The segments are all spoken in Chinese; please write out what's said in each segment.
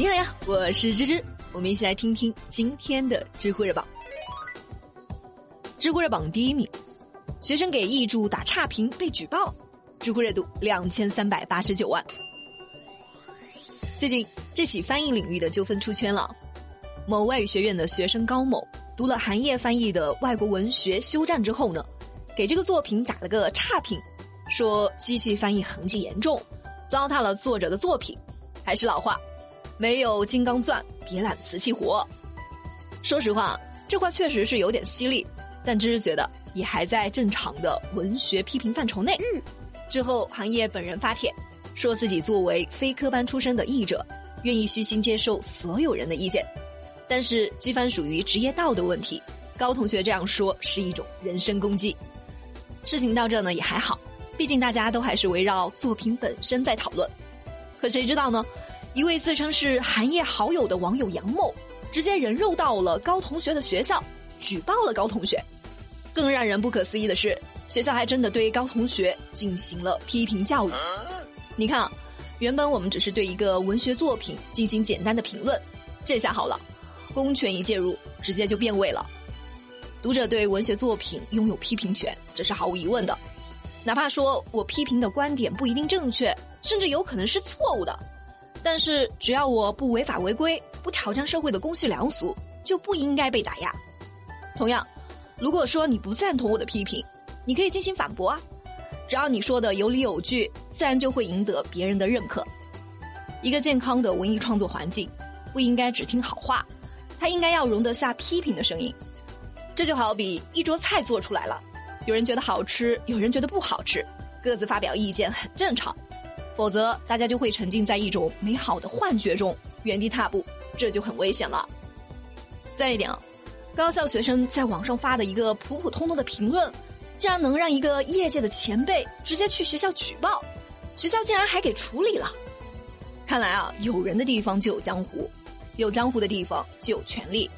你好呀，我是芝芝，我们一起来听听今天的知乎热榜。知乎热榜第一名，学生给译著打差评被举报，知乎热度两千三百八十九万。最近这起翻译领域的纠纷出圈了，某外语学院的学生高某读了韩烨翻译的外国文学《休战》之后呢，给这个作品打了个差评，说机器翻译痕迹严重，糟蹋了作者的作品。还是老话。没有金刚钻，别揽瓷器活。说实话，这话确实是有点犀利，但芝芝觉得也还在正常的文学批评范畴内。之后，行业本人发帖，说自己作为非科班出身的译者，愿意虚心接受所有人的意见，但是机翻属于职业道德问题。高同学这样说是一种人身攻击。事情到这呢也还好，毕竟大家都还是围绕作品本身在讨论。可谁知道呢？一位自称是韩烨好友的网友杨某，直接人肉到了高同学的学校，举报了高同学。更让人不可思议的是，学校还真的对高同学进行了批评教育。你看，啊，原本我们只是对一个文学作品进行简单的评论，这下好了，公权一介入，直接就变味了。读者对文学作品拥有批评权，这是毫无疑问的。哪怕说我批评的观点不一定正确，甚至有可能是错误的。但是，只要我不违法违规，不挑战社会的公序良俗，就不应该被打压。同样，如果说你不赞同我的批评，你可以进行反驳啊。只要你说的有理有据，自然就会赢得别人的认可。一个健康的文艺创作环境，不应该只听好话，它应该要容得下批评的声音。这就好比一桌菜做出来了，有人觉得好吃，有人觉得不好吃，各自发表意见很正常。否则，大家就会沉浸在一种美好的幻觉中，原地踏步，这就很危险了。再一点啊，高校学生在网上发的一个普普通通的评论，竟然能让一个业界的前辈直接去学校举报，学校竟然还给处理了。看来啊，有人的地方就有江湖，有江湖的地方就有权力。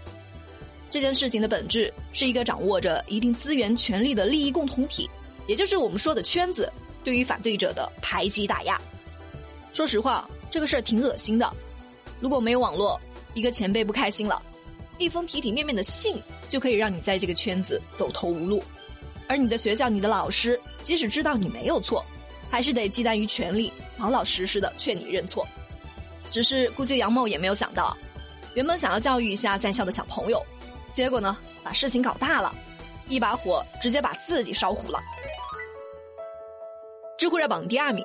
这件事情的本质是一个掌握着一定资源、权力的利益共同体，也就是我们说的圈子，对于反对者的排挤打压。说实话，这个事儿挺恶心的。如果没有网络，一个前辈不开心了，一封体体面面的信就可以让你在这个圈子走投无路。而你的学校、你的老师，即使知道你没有错，还是得忌惮于权力，老老实实的劝你认错。只是估计杨某也没有想到，原本想要教育一下在校的小朋友，结果呢，把事情搞大了，一把火直接把自己烧糊了。知乎热榜第二名。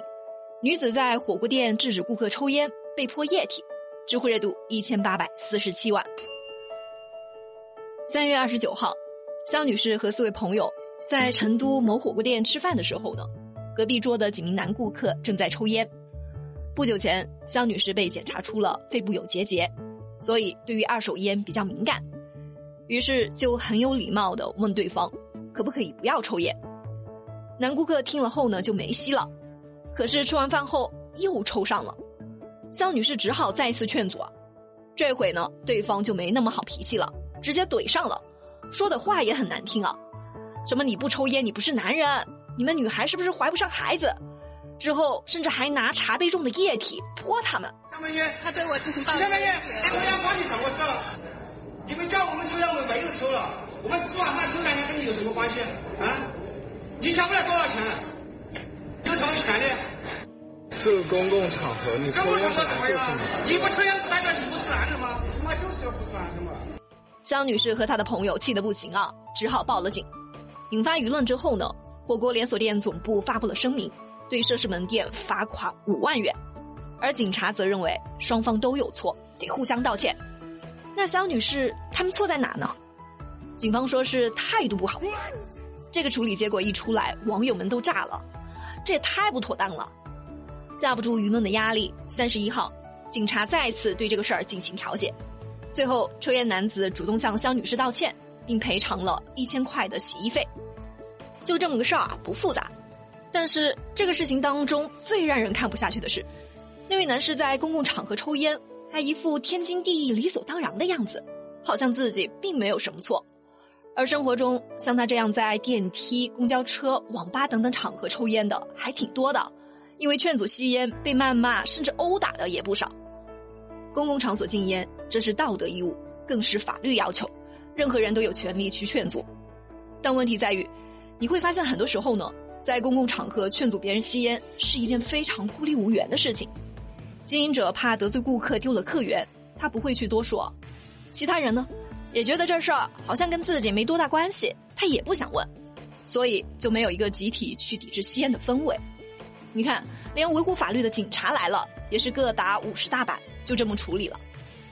女子在火锅店制止顾客抽烟，被泼液体，知乎热度一千八百四十七万。三月二十九号，肖女士和四位朋友在成都某火锅店吃饭的时候呢，隔壁桌的几名男顾客正在抽烟。不久前，肖女士被检查出了肺部有结节，所以对于二手烟比较敏感，于是就很有礼貌的问对方，可不可以不要抽烟。男顾客听了后呢，就没吸了。可是吃完饭后又抽上了，肖女士只好再次劝阻。这回呢，对方就没那么好脾气了，直接怼上了，说的话也很难听啊，什么你不抽烟你不是男人，你们女孩是不是怀不上孩子？之后甚至还拿茶杯中的液体泼他们。下面烟，他对我进行暴力。下面烟，抽烟关你什么事了？你们叫我们抽烟，我们没有抽了，我们吃完饭抽两烟跟你有什么关系啊？你想不了多少钱？有什么权利？这个公共场合，你抽烟怎么样？你不抽烟不代表你不是男人吗？他妈就是要不是男人嘛！肖女士和她的朋友气得不行啊，只好报了警。引发舆论之后呢，火锅连锁店总部发布了声明，对涉事门店罚款五万元。而警察则认为双方都有错，得互相道歉。那肖女士他们错在哪呢？警方说是态度不好。这个处理结果一出来，网友们都炸了。这也太不妥当了！架不住舆论的压力，三十一号，警察再次对这个事儿进行调解，最后抽烟男子主动向肖女士道歉，并赔偿了一千块的洗衣费。就这么个事儿啊，不复杂。但是这个事情当中最让人看不下去的是，那位男士在公共场合抽烟，还一副天经地义、理所当然的样子，好像自己并没有什么错。而生活中，像他这样在电梯、公交车、网吧等等场合抽烟的还挺多的，因为劝阻吸烟被谩骂甚至殴打的也不少。公共场所禁烟，这是道德义务，更是法律要求，任何人都有权利去劝阻。但问题在于，你会发现很多时候呢，在公共场合劝阻别人吸烟是一件非常孤立无援的事情。经营者怕得罪顾客丢了客源，他不会去多说；其他人呢，也觉得这事儿好像跟自己没多大关系，他也不想问，所以就没有一个集体去抵制吸烟的氛围。你看，连维护法律的警察来了，也是各打五十大板，就这么处理了。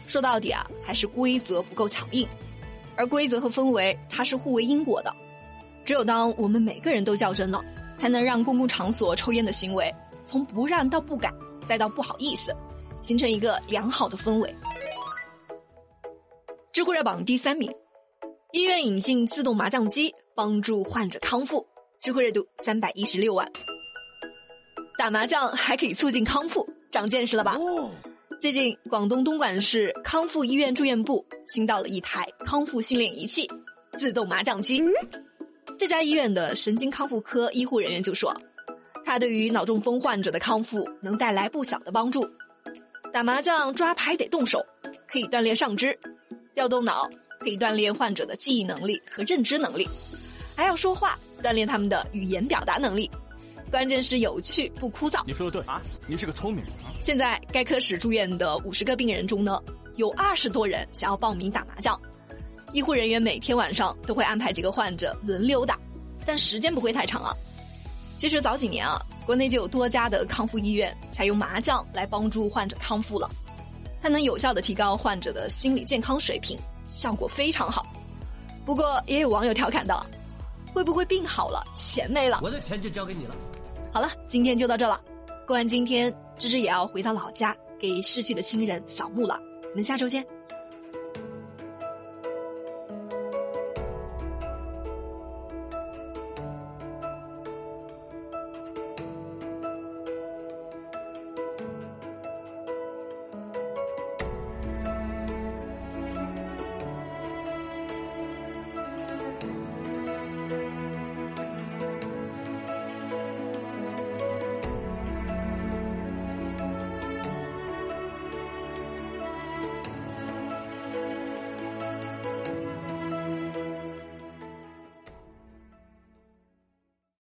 说到底啊，还是规则不够强硬，而规则和氛围它是互为因果的。只有当我们每个人都较真了，才能让公共场所抽烟的行为从不让到不敢，再到不好意思，形成一个良好的氛围。知乎热榜第三名，医院引进自动麻将机帮助患者康复，知乎热度三百一十六万。打麻将还可以促进康复，长见识了吧？最近，广东东莞市康复医院住院部新到了一台康复训练仪器——自动麻将机。这家医院的神经康复科医护人员就说，它对于脑中风患者的康复能带来不小的帮助。打麻将抓牌得动手，可以锻炼上肢；调动脑，可以锻炼患者的记忆能力和认知能力；还要说话，锻炼他们的语言表达能力。关键是有趣不枯燥。你说的对啊，你是个聪明人。现在该科室住院的五十个病人中呢，有二十多人想要报名打麻将。医护人员每天晚上都会安排几个患者轮流打，但时间不会太长啊。其实早几年啊，国内就有多家的康复医院采用麻将来帮助患者康复了，它能有效的提高患者的心理健康水平，效果非常好。不过也有网友调侃道：“会不会病好了，钱没了？我的钱就交给你了。”好了，今天就到这了。过完今天，芝芝也要回到老家给逝去的亲人扫墓了。我们下周见。